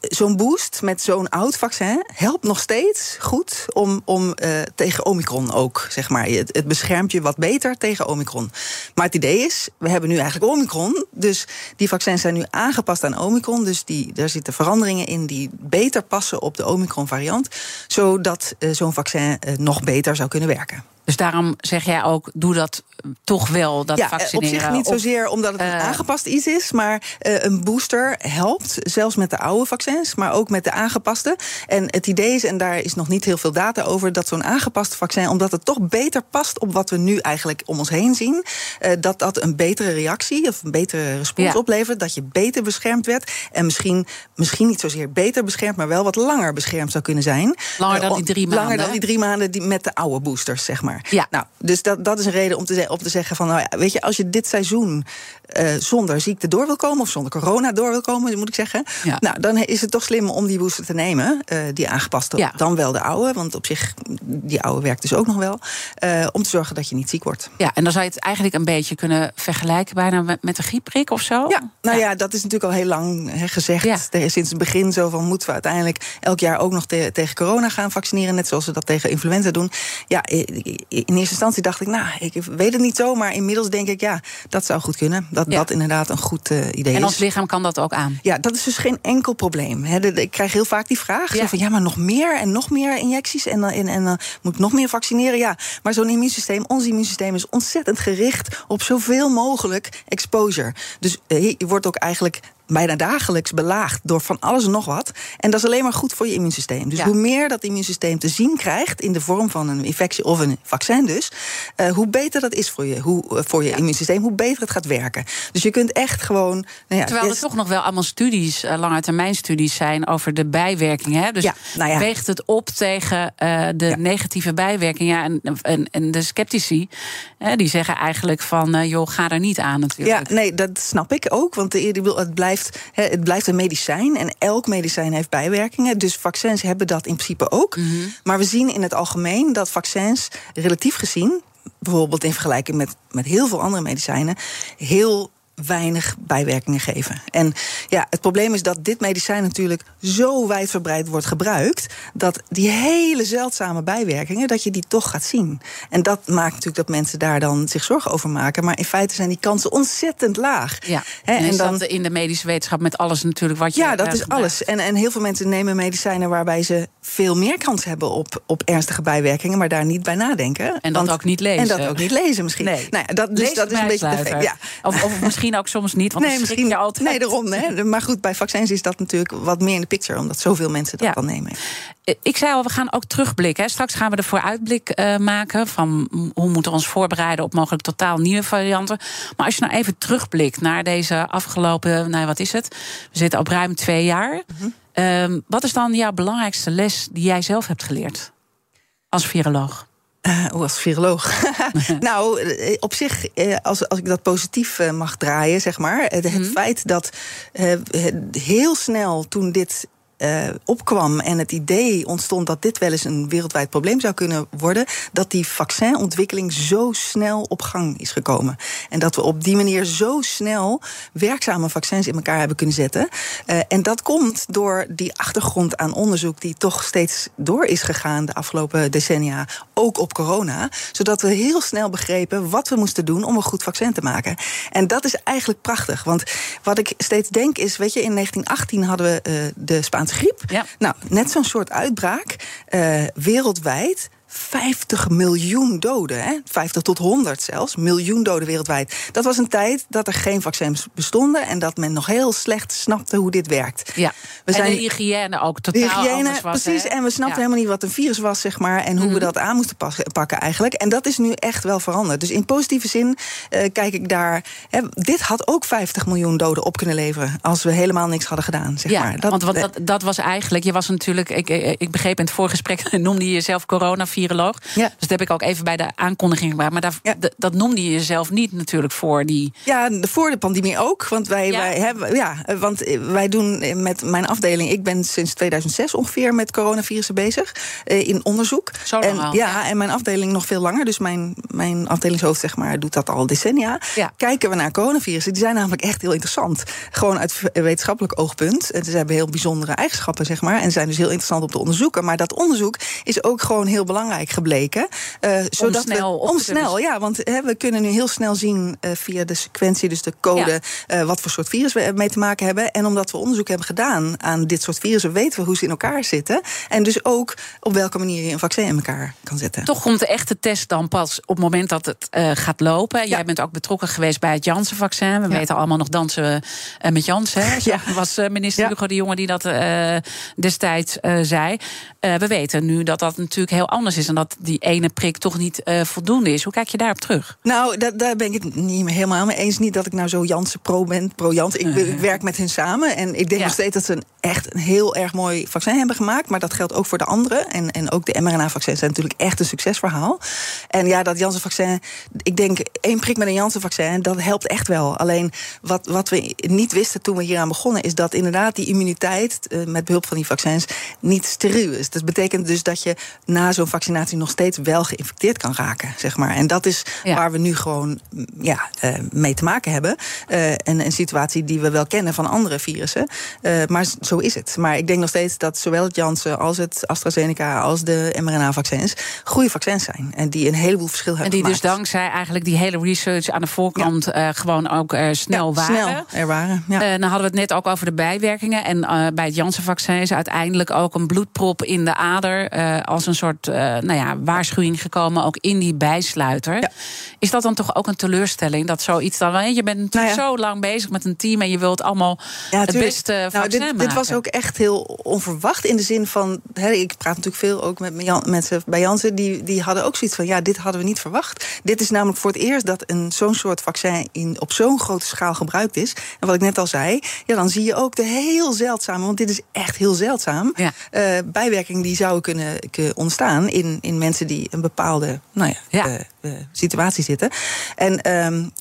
zo'n boost met zo'n oud vaccin... helpt nog steeds goed om, om tegen Omicron ook, zeg maar. Het, het beschermt je wat beter tegen Omicron. Maar het idee is, we hebben nu eigenlijk Omicron... dus die vaccins zijn nu aangepast aan Omicron. Dus die, daar zitten veranderingen in die beter passen op de Omicron-variant. Zodat eh, zo'n vaccin eh, nog beter zou kunnen werken. Dus daarom zeg jij ook, doe dat toch wel, dat ja, eh, op vaccineren. zich niet zozeer omdat het een eh, aangepast iets is, maar eh, een booster helpt, zelfs met de oude vaccins, maar ook met de aangepaste. En het idee is, en daar is nog niet heel veel data over, dat zo'n aangepast vaccin, omdat het toch beter past op wat we nu eigenlijk om ons heen zien, dat dat een betere reactie of een betere respons Ja. oplevert, dat je beter beschermd werd en misschien, misschien niet zozeer beter beschermd, maar wel wat langer beschermd zou kunnen zijn. Langer dan die drie Langer maanden. dan die drie maanden die met de oude boosters, zeg maar. Ja. Nou, dus dat, dat is een reden om te, om te zeggen van, nou ja, weet je, als je dit seizoen uh, zonder ziekte door wil komen, of zonder corona door wil komen, moet ik zeggen. Ja. Nou, dan is het toch slim om die booster te nemen, uh, die aangepaste, ja. dan wel de oude, want op zich, die oude werkt dus ook nog wel, uh, om te zorgen dat je niet ziek wordt. Ja, en dan zou je het eigenlijk een beetje kunnen vergelijken bijna met, met een griepprik of zo? Ja, nou ja, dat is natuurlijk al heel lang he, gezegd, sinds het begin zo van moeten we uiteindelijk elk jaar ook nog te, tegen corona gaan vaccineren, net zoals we dat tegen influenza doen. Ja, in eerste instantie dacht ik, nou, ik weet het niet zo, maar inmiddels denk ik, ja, dat zou goed kunnen dat dat inderdaad een goed uh, idee is. En ons lichaam kan dat ook aan? Ja, dat is dus geen enkel probleem. He, de, de, ik krijg heel vaak die vraag: ja. van ja, maar nog meer en nog meer injecties en dan en, en, moet ik nog meer vaccineren. Ja, maar zo'n immuunsysteem, ons immuunsysteem is ontzettend gericht op zoveel mogelijk exposure. Dus uh, je wordt ook eigenlijk bijna dagelijks belaagd door van alles en nog wat. En dat is alleen maar goed voor je immuunsysteem. Dus hoe meer dat immuunsysteem te zien krijgt in de vorm van een infectie of een vaccin dus, uh, hoe beter dat is voor je, hoe, uh, voor je ja. immuunsysteem, hoe beter het gaat werken. Dus je kunt echt gewoon. Nou ja, Terwijl er toch nog wel allemaal studies, uh, lange termijn studies zijn over de bijwerkingen. Hè? Dus nou weegt het op tegen de negatieve bijwerkingen. Ja, en, en, en de sceptici, die zeggen eigenlijk van joh, ga er niet aan natuurlijk. Ja, nee, dat snap ik ook. Want het blijft het blijft een medicijn en elk medicijn heeft bijwerkingen. Dus vaccins hebben dat in principe ook. Mm -hmm. Maar we zien in het algemeen dat vaccins relatief gezien, bijvoorbeeld in vergelijking met, met heel veel andere medicijnen, heel weinig bijwerkingen geven. En ja, het probleem is dat dit medicijn natuurlijk zo wijdverbreid wordt gebruikt dat die hele zeldzame bijwerkingen dat je die toch gaat zien. En dat maakt natuurlijk dat mensen daar dan zich zorgen over maken, maar in feite zijn die kansen ontzettend laag. Ja. He, en, en dan in de medische wetenschap met alles natuurlijk wat je Ja, dat is alles. En, en heel veel mensen nemen medicijnen waarbij ze veel meer kans hebben op, op ernstige bijwerkingen, maar daar niet bij nadenken. En dat Want, ook niet lezen. En dat ook niet lezen misschien. Nee. Nou ja, dat, dus dat is een beetje defect. Ja. Of, of misschien ook soms niet, want nee, misschien je altijd. Nee, daarom. Hè. Maar goed, bij vaccins is dat natuurlijk wat meer in de picture, omdat zoveel mensen dat ja. dan nemen. Ik zei al, we gaan ook terugblikken. Hè. Straks gaan we de vooruitblik uh, maken van hoe moeten we ons voorbereiden op mogelijk totaal nieuwe varianten. Maar als je nou even terugblikt naar deze afgelopen, nou wat is het? We zitten op ruim twee jaar. Mm -hmm. um, wat is dan jouw belangrijkste les die jij zelf hebt geleerd als viroloog? Uh, als viroloog. nou, op zich, als, als ik dat positief mag draaien, zeg maar. Het mm. feit dat uh, heel snel toen dit uh, opkwam en het idee ontstond dat dit wel eens een wereldwijd probleem zou kunnen worden, dat die vaccinontwikkeling zo snel op gang is gekomen. En dat we op die manier zo snel werkzame vaccins in elkaar hebben kunnen zetten. Uh, en dat komt door die achtergrond aan onderzoek die toch steeds door is gegaan de afgelopen decennia, ook op corona, zodat we heel snel begrepen wat we moesten doen om een goed vaccin te maken. En dat is eigenlijk prachtig, want wat ik steeds denk is, weet je, in 1918 hadden we uh, de Spaanse griep. Ja. Nou, net zo'n soort uitbraak. Uh, wereldwijd 50 miljoen doden, hè? 50 tot 100 zelfs, miljoen doden wereldwijd. Dat was een tijd dat er geen vaccins bestonden en dat men nog heel slecht snapte hoe dit werkt. Ja. We zijn, en de hygiëne ook totaal de hygiëne, was, Precies, en we snapten ja. helemaal niet wat een virus was, zeg maar, en hoe mm. we dat aan moesten pakken eigenlijk. En dat is nu echt wel veranderd. Dus in positieve zin uh, kijk ik daar. Hè, dit had ook 50 miljoen doden op kunnen leveren als we helemaal niks hadden gedaan, zeg ja, maar. Dat, want, want dat, dat was eigenlijk, je was natuurlijk, ik, ik begreep in het voorgesprek, noemde je jezelf corona viroloog. Ja. Dus dat heb ik ook even bij de aankondiging gemaakt. Maar daar, ja. dat noemde je jezelf niet natuurlijk voor die. Ja, voor de pandemie ook. Want wij, Ja. wij hebben, ja, want wij doen met mijn afdeling. Ik ben sinds 2006 ongeveer met coronavirussen bezig. eh, in onderzoek. Zo en, al, ja, en mijn afdeling nog veel langer. Dus mijn, mijn afdelingshoofd, zeg maar, doet dat al decennia. Kijken we naar coronavirussen. Die zijn namelijk echt heel interessant. Gewoon uit wetenschappelijk oogpunt. En ze hebben heel bijzondere eigenschappen, zeg maar. En zijn dus heel interessant om te onderzoeken. Maar dat onderzoek is ook gewoon heel belangrijk gebleken. Uh, zodat snel we, om snel, ja, want he, we kunnen nu heel snel zien uh, via de sequentie, dus de code, ja. uh, wat voor soort virus we mee te maken hebben. En omdat we onderzoek hebben gedaan aan dit soort virussen, weten we hoe ze in elkaar zitten. En dus ook op welke manier je een vaccin in elkaar kan zetten. Toch komt de echte test dan pas op het moment dat het gaat lopen. Ja. Jij bent ook betrokken geweest bij het Janssen-vaccin. We ja. weten allemaal nog dansen met Janssen. Ja. was minister Hugo de Jonge die dat destijds zei. we weten nu dat dat natuurlijk heel anders is en dat die ene prik toch niet uh, voldoende is. Hoe kijk je daarop terug? Nou, dat, daar ben ik het niet helemaal mee eens. Niet dat ik nou zo Janssen pro ben, pro Jans. Ik, ik, werk met hen samen en ik denk ja. nog steeds dat ze een, echt een heel erg mooi vaccin hebben gemaakt. Maar dat geldt ook voor de anderen. En, en ook de mRNA-vaccins zijn natuurlijk echt een succesverhaal. En ja, dat Janssen-vaccin, ik denk één prik met een Janssen-vaccin, dat helpt echt wel. Alleen wat, wat we niet wisten toen we hieraan begonnen, is dat inderdaad die immuniteit uh, met behulp van die vaccins niet steriel is. Dat betekent dus dat je na zo'n vaccinatie nog steeds wel geïnfecteerd kan raken, zeg maar. En dat is ja. waar we nu gewoon mm, ja, uh, mee te maken hebben. Uh, en een situatie die we wel kennen van andere virussen. maar zo is het. Maar ik denk nog steeds dat zowel het Janssen als het AstraZeneca als de mRNA-vaccins goede vaccins zijn. En die een heleboel verschil hebben En die gemaakt. dus dankzij eigenlijk die hele research aan de voorkant ja. gewoon ook snel waren. Snel er waren. Ja. dan hadden we het net ook over de bijwerkingen. En bij het Janssen-vaccin is uiteindelijk ook een bloedprop in de ader als een soort nou ja, waarschuwing gekomen, ook in die bijsluiter. Ja. Is dat dan toch ook een teleurstelling dat zoiets dan? Je bent nou ja. zo lang bezig met een team en je wilt allemaal ja, het beste nou, dit, maken. dit, was ook echt heel onverwacht in de zin van, he, ik praat natuurlijk veel ook met Jan, mensen bij Janssen, die, die hadden ook zoiets van, ja, dit hadden we niet verwacht. Dit is namelijk voor het eerst dat een zo'n soort vaccin in, op zo'n grote schaal gebruikt is. En wat ik net al zei, ja, dan zie je ook de heel zeldzame, want dit is echt heel zeldzaam, ja. uh, bijwerkingen die kunnen, kunnen ontstaan in, in mensen die een bepaalde nou ja, ja. Uh, uh, situatie zitten. En um,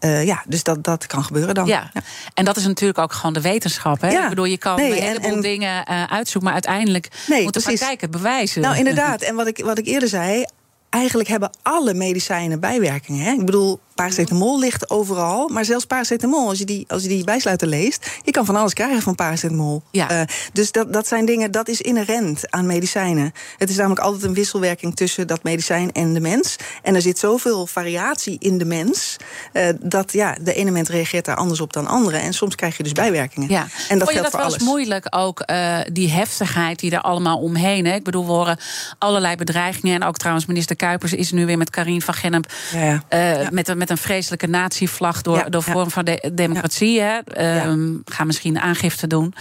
uh, ja, dus dat, dat kan gebeuren dan. Ja. ja. en dat is natuurlijk ook gewoon de wetenschap. Hè? Ja. Ik bedoel, je kan Nee, een en- heleboel en- dingen eh, uitzoeken, maar uiteindelijk Nee, moet de precies. praktijk het bewijzen. Nou, inderdaad. En wat ik, wat ik eerder zei. Eigenlijk hebben alle medicijnen bijwerkingen. Hè? Ik bedoel, paracetamol ligt overal. Maar zelfs paracetamol, als je die, als je die bijsluiter leest... je kan van alles krijgen van paracetamol. Ja. Eh, dus dat, dat zijn dingen, dat is inherent aan medicijnen. Het is namelijk altijd een wisselwerking tussen dat medicijn en de mens. En er zit zoveel variatie in de mens... eh, dat ja, de ene mens reageert daar anders op dan andere. En soms krijg je dus bijwerkingen. Ja. En dat Vond je geldt dat voor wel alles. moeilijk, ook eh, die heftigheid die er allemaal omheen... Hè? Ik bedoel, we horen allerlei bedreigingen. En ook trouwens, minister Kuipers is nu weer met Karin van Gennep... Ja, ja. met, een, met een vreselijke natievlag door, Ja, door ja. vorm van de, democratie. Hè? Ehm, Ga misschien aangifte doen.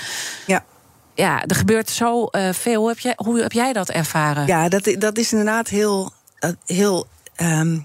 Ja. Ja, er gebeurt zo eh, veel. Hoe heb, jij, hoe heb jij dat ervaren? Ja, dat, dat is inderdaad heel, eh, heel ehm,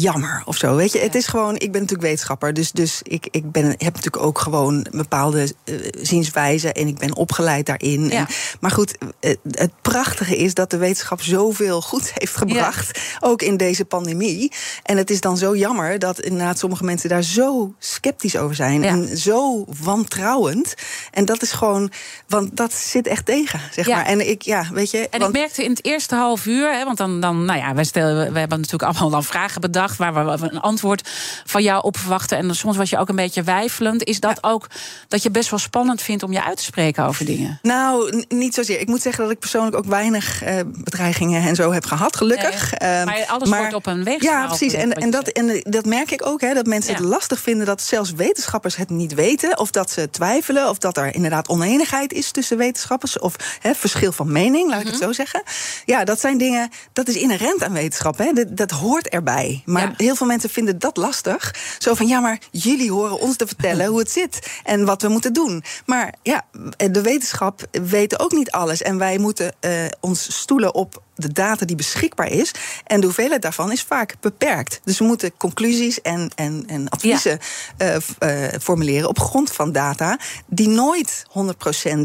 jammer of zo. Weet je, het is gewoon, ik ben natuurlijk wetenschapper, dus, dus ik, ik ben, heb natuurlijk ook gewoon bepaalde eh, zienswijze en ik ben opgeleid daarin. Ja. En, maar goed, eh, het prachtige is dat de wetenschap zoveel goed heeft gebracht, ook in deze pandemie. En het is dan zo jammer dat inderdaad sommige mensen daar zo sceptisch over zijn Ja. en zo wantrouwend. En dat is gewoon, want dat zit echt tegen, zeg maar. En ik, ja, weet je. En want- ik merkte in het eerste half uur, hè, want dan, dan nou ja, wij, stellen, we hebben natuurlijk allemaal dan vragen bedacht waar we een antwoord van jou op verwachten. En soms was je ook een beetje wijfelend. Is dat ook dat je best wel spannend vindt om je uit te spreken over dingen? Nou, niet zozeer. Ik moet zeggen dat ik persoonlijk ook weinig eh, bedreigingen en zo heb gehad, gelukkig. Nee, Ehm, maar alles wordt op een weegschaal Ja, precies. En, en, dat, en eh, dat merk ik ook, hè, dat mensen Ja. het lastig vinden dat zelfs wetenschappers het niet weten. Of dat ze twijfelen, of dat er inderdaad oneenigheid is tussen wetenschappers. Of hè, verschil van mening, laat ik Mhm. het zo zeggen. Ja, dat zijn dingen, dat is inherent aan wetenschap. Hè. Dat, dat hoort erbij. Maar Ja. heel veel mensen vinden dat lastig. Zo van, ja, maar jullie horen ons te vertellen hoe het zit. En wat we moeten doen. Maar ja, de wetenschap weet ook niet alles. En wij moeten eh, ons stoelen op de data die beschikbaar is. En de hoeveelheid daarvan is vaak beperkt. Dus we moeten conclusies en, en, en adviezen eh, eh, formuleren op grond van data die nooit 100%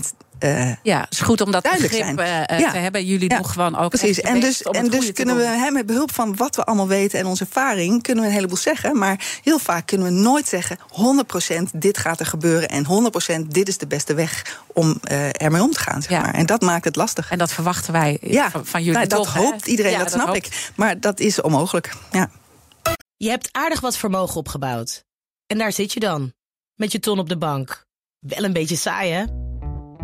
eh, Ja, het is goed om dat Duidelijk begrip zijn. eh, Ja. te hebben. Jullie Ja, doen gewoon ook Precies, en dus, en het dus kunnen we hè, met behulp van wat we allemaal weten en onze ervaring, kunnen we een heleboel zeggen. Maar heel vaak kunnen we nooit zeggen: 100% dit gaat er gebeuren en 100% dit is de beste weg om eh, ermee om te gaan. Zeg Ja. maar. En dat maakt het lastig. En dat verwachten wij eh, ja, van, van jullie nou, dat toch, hè? hoopt iedereen, Ja, dat snap hoopt- ik. Maar dat is onmogelijk. Ja. Je hebt aardig wat vermogen opgebouwd. En daar zit je dan, met je ton op de bank. Wel een beetje saai, hè?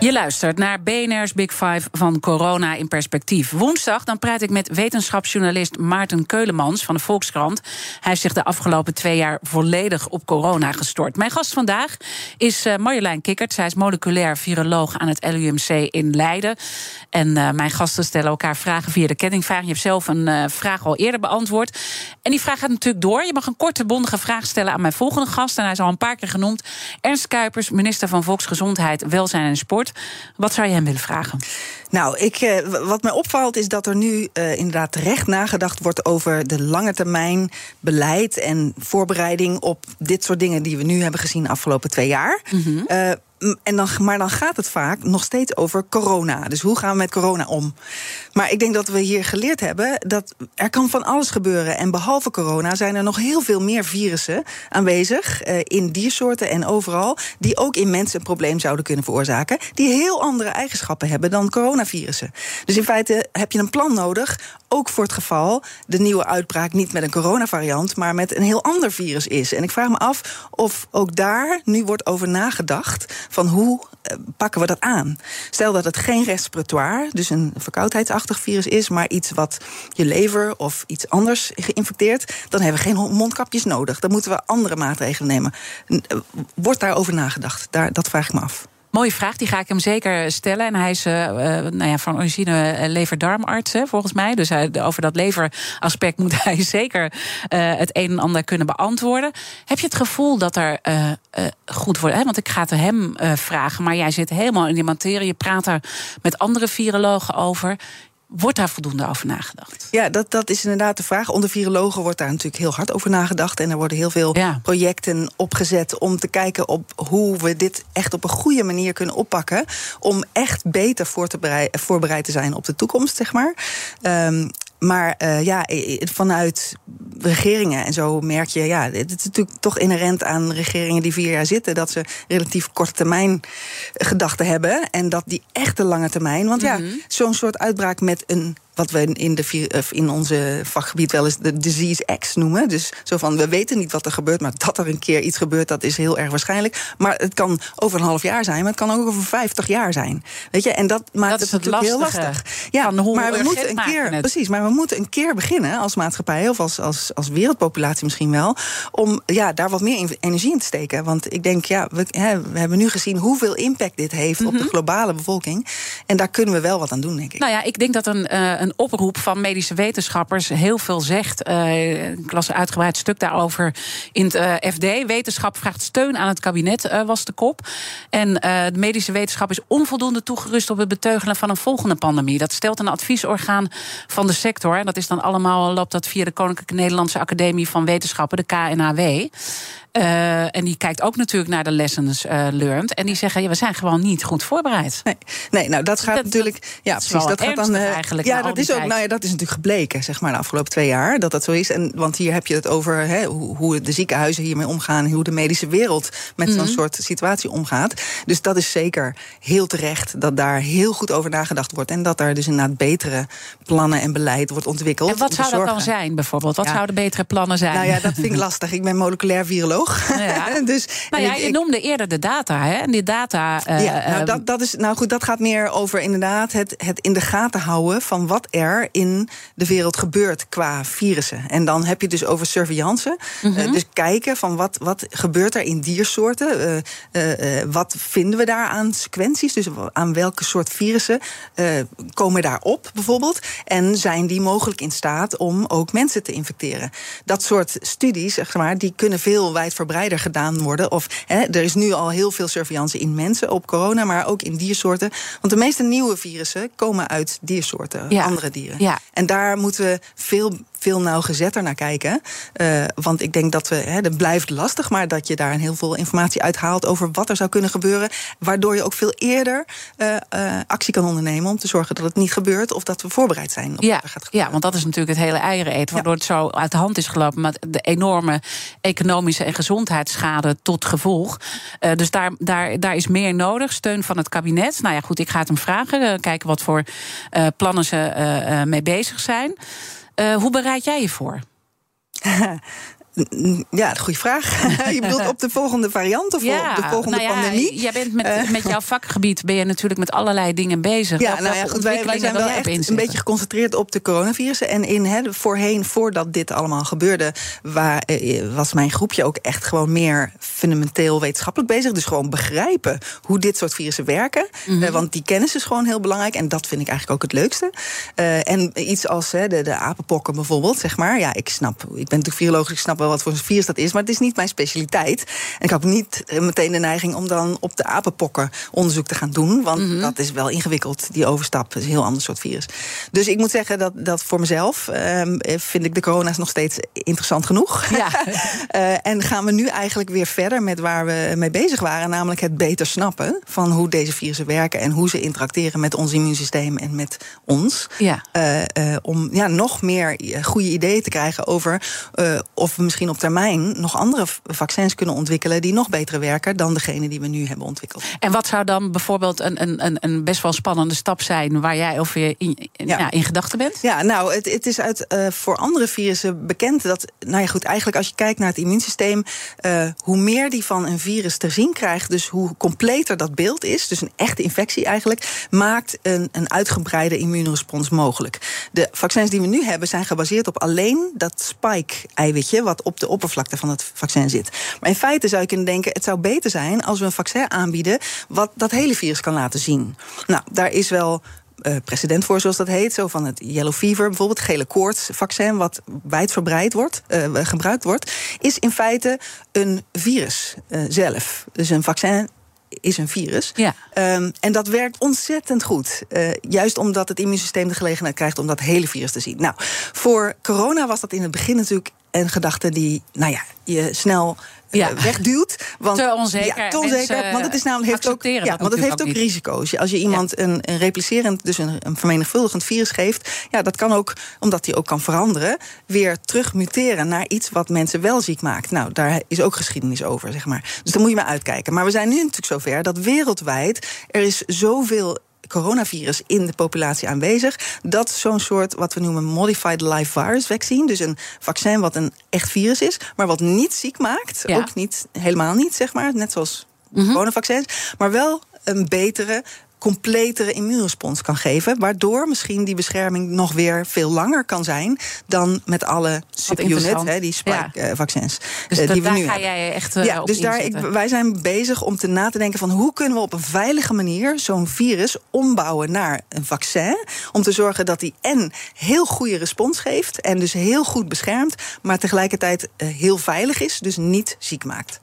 Je luistert naar BNR's Big Five van Corona in Perspectief. Woensdag dan praat ik met wetenschapsjournalist Maarten Keulemans van de Volkskrant. Hij heeft zich de afgelopen twee jaar volledig op corona gestort. Mijn gast vandaag is uh, Marjolein Kikkert. Zij is moleculair viroloog aan het LUMC in Leiden. En uh, mijn gasten stellen elkaar vragen via de kettingvraag. Je hebt zelf een uh, vraag al eerder beantwoord. En die vraag gaat natuurlijk door. Je mag een korte, bondige vraag stellen aan mijn volgende gast. En hij is al een paar keer genoemd. Ernst Kuipers, minister van Volksgezondheid, Welzijn en Sport. Wat zou je hem willen vragen? Nou, ik, uh, wat mij opvalt is dat er nu uh, inderdaad terecht nagedacht wordt over de lange termijn beleid en voorbereiding op dit soort dingen die we nu hebben gezien de afgelopen twee jaar. Mm -hmm. uh, en dan, maar dan gaat het vaak nog steeds over corona. Dus hoe gaan we met corona om? Maar ik denk dat we hier geleerd hebben dat er kan van alles gebeuren. En behalve corona zijn er nog heel veel meer virussen aanwezig uh, in diersoorten en overal, die ook in mensen een probleem zouden kunnen veroorzaken, die heel andere eigenschappen hebben dan coronavirussen. Dus in feite heb je een plan nodig, ook voor het geval de nieuwe uitbraak niet met een coronavariant, maar met een heel ander virus is. En ik vraag me af of ook daar nu wordt over nagedacht van hoe uh, pakken we dat aan? Stel dat het geen respiratoire, dus een verkoudheidsachtig virus is, maar iets wat je lever of iets anders geïnfecteert, dan hebben we geen mondkapjes nodig. Dan moeten we andere maatregelen nemen. Wordt daarover nagedacht? Daar, dat vraag ik me af. Mooie vraag, die ga ik hem zeker stellen. En hij is uh, nou ja, van origine uh, leverdarmarts, volgens mij. Dus hij, over dat leveraspect moet hij zeker het een en ander kunnen beantwoorden. Heb je het gevoel dat er goed wordt? Hè? Want ik ga het hem vragen, maar jij zit helemaal in die materie. Je praat daar met andere virologen over. Wordt daar voldoende over nagedacht? Ja, dat, dat is inderdaad de vraag. Onder virologen wordt daar natuurlijk heel hard over nagedacht. En er worden heel veel ja. projecten opgezet om te kijken op hoe we dit echt op een goede manier kunnen oppakken. Om echt beter voor te voorbereid te zijn op de toekomst, zeg maar. Um, maar uh, ja, vanuit regeringen en zo merk je, ja, het is natuurlijk toch inherent aan regeringen die vier jaar zitten, dat ze relatief korte termijn gedachten hebben. En dat die echte lange termijn. Want ja, mm -hmm. zo'n soort uitbraak met een wat we in, de, in onze vakgebied wel eens de disease X noemen. Dus zo van, we weten niet wat er gebeurt, maar dat er een keer iets gebeurt, dat is heel erg waarschijnlijk. Maar het kan over een half jaar zijn, maar het kan ook over 50 jaar zijn. Weet je, en dat maakt dat het, het natuurlijk heel lastig. Ja, maar we moeten een keer, het. precies, maar we moeten een keer beginnen als maatschappij of als, als, als wereldpopulatie misschien wel, om ja, daar wat meer energie in te steken. Want ik denk, ja, we, hè, we hebben nu gezien hoeveel impact dit heeft mm -hmm. op de globale bevolking. En daar kunnen we wel wat aan doen, denk ik. Nou ja, ik denk dat een, uh, een oproep van medische wetenschappers heel veel zegt. Uh, ik las een uitgebreid stuk daarover in het uh, FD. Wetenschap vraagt steun aan het kabinet, uh, was de kop. En de medische wetenschap is onvoldoende toegerust op het beteugelen van een volgende pandemie. Dat stelt een adviesorgaan van de sector. En dat is dan allemaal, loopt dat via de Koninklijke Nederlandse Academie van Wetenschappen, de KNAW. Uh, en die kijkt ook natuurlijk naar de lessons uh, learned. En die zeggen, ja, we zijn gewoon niet goed voorbereid. Nee, nee nou dat gaat dat, natuurlijk. Ja, dat precies. Dat gaat dan. Uh, eigenlijk ja, dat is ook. Nou ja, dat is natuurlijk gebleken, zeg maar, de afgelopen twee jaar. Dat dat zo is. En, want hier heb je het over hè, hoe, hoe de ziekenhuizen hiermee omgaan. Hoe de medische wereld met mm -hmm. zo'n soort situatie omgaat. Dus dat is zeker heel terecht dat daar heel goed over nagedacht wordt. En dat er dus inderdaad betere plannen en beleid wordt ontwikkeld. En wat zou dat dan zijn, bijvoorbeeld? Wat ja. zouden betere plannen zijn? Nou ja, dat vind ik lastig. Ik ben moleculair viroloog. Ja. dus, nou ja, je ik, noemde eerder de data, hè? En die data. Uh, ja, nou, dat, dat is, nou goed, dat gaat meer over inderdaad het, het in de gaten houden van wat er in de wereld gebeurt qua virussen. En dan heb je dus over surveillance. Mm -hmm. uh, dus kijken van wat, wat gebeurt er in diersoorten. Uh, wat vinden we daar aan sequenties? Dus aan welke soort virussen komen daar op, bijvoorbeeld? En zijn die mogelijk in staat om ook mensen te infecteren? Dat soort studies, zeg maar, die kunnen veel wijs wijdverbreider gedaan worden. Of hè, er is nu al heel veel surveillance in mensen op corona, maar ook in diersoorten. Want de meeste nieuwe virussen komen uit diersoorten, Ja. andere dieren. Ja. En daar moeten we veel, veel nauwgezetter naar kijken. Eh, want ik denk dat we, hè, dat blijft lastig, maar dat je daar heel veel informatie uithaalt over wat er zou kunnen gebeuren. Waardoor je ook veel eerder eh, eh, actie kan ondernemen om te zorgen dat het niet gebeurt of dat we voorbereid zijn op Ja, wat er gaat gebeuren. ja, want dat is natuurlijk het hele eieren eten. Waardoor het zo uit de hand is gelopen. Met de enorme economische en gezondheidsschade tot gevolg. Dus daar, daar, daar is meer nodig. Steun van het kabinet. Nou ja, goed, ik ga het hem vragen. kijken wat voor plannen ze mee bezig zijn. Eh, hoe bereid jij je voor? Ja, goede vraag. je bedoelt op de volgende variant of op de volgende nou ja, pandemie? Jij bent met, Eh. met jouw vakgebied ben je natuurlijk met allerlei dingen bezig. Ja, nou ja, goed, wij, zijn wel echt een beetje geconcentreerd op de coronavirussen. En in hè, de- voorheen, voordat dit allemaal gebeurde, waar, eh, was mijn groepje ook echt gewoon meer fundamenteel wetenschappelijk bezig. Dus gewoon begrijpen hoe dit soort virussen werken. Mhm. Eh, want die kennis is gewoon heel belangrijk. En dat vind ik eigenlijk ook het leukste. Eh, en iets als de, de apenpokken bijvoorbeeld, zeg maar. Ja, ik snap, ik ben natuurlijk viroloog, ik snap wel wat voor een virus dat is. Maar het is niet mijn specialiteit. En ik heb niet eh, meteen de neiging om dan op de apenpokken onderzoek te gaan doen. Want Mhm. dat is wel ingewikkeld, die overstap. is een heel ander soort virus. Dus ik moet zeggen dat, dat voor mezelf ehm, eh, vind ik de corona's nog steeds interessant genoeg. Ja. Eh, en gaan we nu eigenlijk weer verder met waar we mee bezig waren. Namelijk het beter snappen van hoe deze virussen werken. En hoe ze interacteren met ons immuunsysteem en met ons. Ja. Om ja, nog meer goede ideeën te krijgen over of we misschien op termijn nog andere vaccins kunnen ontwikkelen die nog beter werken dan degene die we nu hebben ontwikkeld. En wat zou dan bijvoorbeeld een, een, een, best wel spannende stap zijn waar jij over in, in, Ja. ja. in gedachten bent? Ja, nou, het, het is uit eh, voor andere virussen bekend dat, nou ja, goed, eigenlijk als je kijkt naar het immuunsysteem, eh, hoe meer die van een virus te zien krijgt, dus hoe completer dat beeld is, dus een echte infectie eigenlijk, maakt een, een uitgebreide immuunrespons mogelijk. De vaccins die we nu hebben zijn gebaseerd op alleen dat spike-eiwitje wat op de oppervlakte van het vaccin zit. Maar in feite zou je kunnen denken, het zou beter zijn als we een vaccin aanbieden wat dat hele virus kan laten zien. Nou, daar is wel eh, precedent voor, zoals dat heet. Zo van het yellow fever, bijvoorbeeld gele koortsvaccin, wat wijdverbreid wordt, eh, gebruikt wordt, is in feite een virus eh, zelf. Dus een vaccin is een virus. Ja. Ehm, en dat werkt ontzettend goed. Juist omdat het immuunsysteem de gelegenheid krijgt om dat hele virus te zien. Nou, voor corona was dat in het begin natuurlijk een gedachte die, nou ja, je snel eh, Ja. wegduwt. Want, Te onzeker. Ja, te Mensen onzeker. Want het is namelijk heeft ook, ja, want het heeft ook risico's. Als je iemand een, een replicerend, dus een, een vermenigvuldigend virus geeft, ja, dat kan ook, omdat die ook kan veranderen, weer terug muteren naar iets wat mensen wel ziek maakt. Nou, daar is ook geschiedenis over, zeg maar. Dus daar moet je maar uitkijken. Maar we zijn nu natuurlijk zover dat wereldwijd er is zoveel coronavirus in de populatie aanwezig. Dat zo'n soort, wat we noemen modified live virus vaccine, dus een vaccin wat een echt virus is, maar wat niet ziek maakt, Ja. ook niet, helemaal niet, zeg maar, net zoals Mhm. coronavaccins, maar wel een betere completere immuunrespons kan geven. Waardoor misschien die bescherming nog weer veel langer kan zijn dan met alle interessant. hè, die spike-vaccins. Dus die da- we daar nu ga hebben. jij echt eh, Ja, op dus daar, ik, wij zijn bezig om te na te denken van hoe kunnen we op een veilige manier zo'n virus ombouwen naar een vaccin. Om te zorgen dat die en heel goede respons geeft en dus heel goed beschermt, maar tegelijkertijd eh, heel veilig is, dus niet ziek maakt.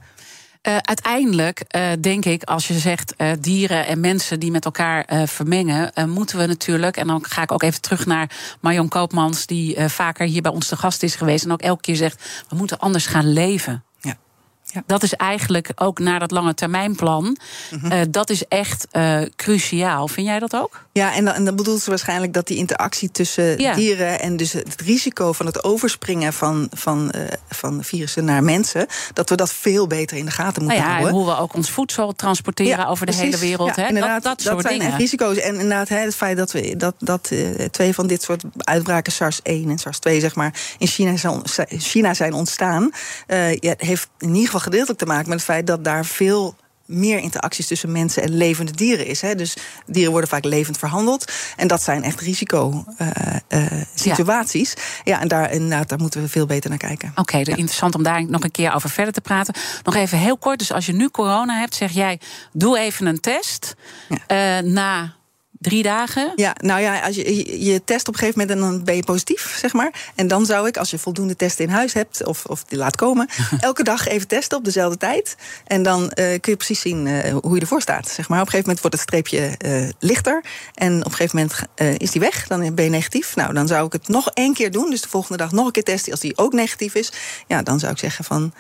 Eh, uiteindelijk eh, denk ik, als je zegt eh, dieren en mensen die met elkaar vermengen, moeten we natuurlijk, en dan ga ik ook even terug naar Marion Koopmans, die vaker hier bij ons te gast is geweest en ook elke keer zegt, we moeten anders gaan leven. Ja. Ja. Dat is eigenlijk ook naar dat lange termijnplan. Mhm. eh, dat is echt cruciaal. Vind jij dat ook? Ja, en dan, en dan bedoelt ze waarschijnlijk dat die interactie tussen Ja. dieren en dus het risico van het overspringen van, van, eh, van virussen naar mensen, dat we dat veel beter in de gaten moeten Nou ja, en houden. hoe we ook ons voedsel transporteren over de precies. hele wereld. Hè? inderdaad, dat, dat soort zijn dingen. risico's. En inderdaad, hè, het feit dat, we, dat, dat eh, twee van dit soort uitbraken, SARS-1 en SARS-2, zeg maar, in China zijn, China zijn ontstaan, eh, ja, heeft in ieder geval gedeeltelijk te maken met het feit dat daar veel meer interacties tussen mensen en levende dieren is. Hè. Dus dieren worden vaak levend verhandeld. En dat zijn echt risico-situaties. ja. en daar, inderdaad, daar moeten we veel beter naar kijken. Oké, interessant om daar nog een keer over verder te praten. Nog even heel kort. Dus als je nu corona hebt, zeg jij: doe even een test. Ja. Eh, na Drie dagen? Ja, nou ja, als je, je test op een gegeven moment en dan ben je positief, zeg maar. En dan zou ik, als je voldoende testen in huis hebt, of, of die laat komen, elke dag even testen op dezelfde tijd. En dan eh, kun je precies zien eh, hoe je ervoor staat. Zeg maar. Op een gegeven moment wordt het streepje uh, lichter. En op een gegeven moment is die weg, dan ben je negatief. Nou, dan zou ik het nog één keer doen. Dus de volgende dag nog een keer testen. Als die ook negatief is, ja, dan zou ik zeggen van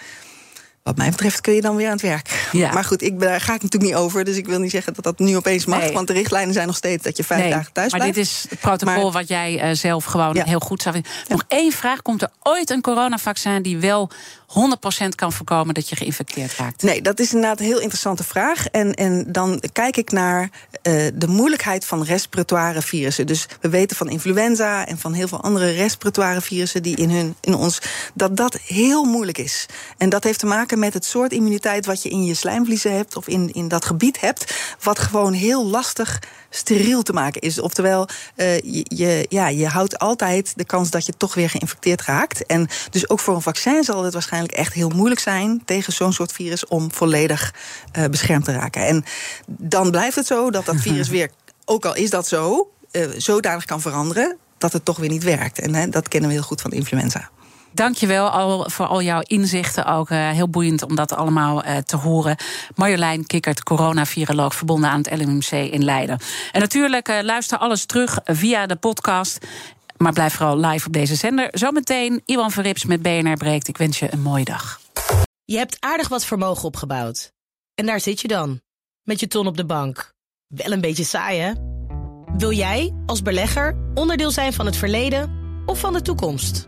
wat mij betreft kun je dan weer aan het werk. Ja. Maar goed, ik, daar ga ik natuurlijk niet over. Dus ik wil niet zeggen dat dat nu opeens mag. Want de richtlijnen zijn nog steeds dat je vijf dagen thuis maar blijft. Maar dit is het protocol wat jij uh, zelf gewoon heel goed zou vinden. Nog één vraag. Komt er ooit een coronavaccin die wel 100% kan voorkomen dat je geïnfecteerd raakt? Nee, dat is inderdaad een heel interessante vraag. En, en dan kijk ik naar uh, de moeilijkheid van respiratoire virussen. Dus we weten van influenza en van heel veel andere respiratoire virussen die in, hun, in ons, dat dat heel moeilijk is. En dat heeft te maken met het soort immuniteit wat je in je slijmvliezen hebt of in, in dat gebied hebt, wat gewoon heel lastig steriel te maken is. Oftewel, uh, je, ja, je houdt altijd de kans dat je toch weer geïnfecteerd raakt. En dus ook voor een vaccin zal het waarschijnlijk echt heel moeilijk zijn tegen zo'n soort virus om volledig uh, beschermd te raken. En dan blijft het zo dat dat virus weer, ook al is dat zo, uh, zodanig kan veranderen dat het toch weer niet werkt. En hè, dat kennen we heel goed van de influenza. Dankjewel al voor al jouw inzichten. Ook uh, heel boeiend om dat allemaal uh, te horen. Marjolein Kikkert, coronaviroloog verbonden aan het LMC in Leiden. En natuurlijk uh, luister alles terug via de podcast. Maar blijf vooral live op deze zender. Zometeen Iwan Verrips met BNR Breekt. Ik wens je een mooie dag. Je hebt aardig wat vermogen opgebouwd. En daar zit je dan, met je ton op de bank. Wel een beetje saai, hè? Wil jij, als belegger, onderdeel zijn van het verleden of van de toekomst?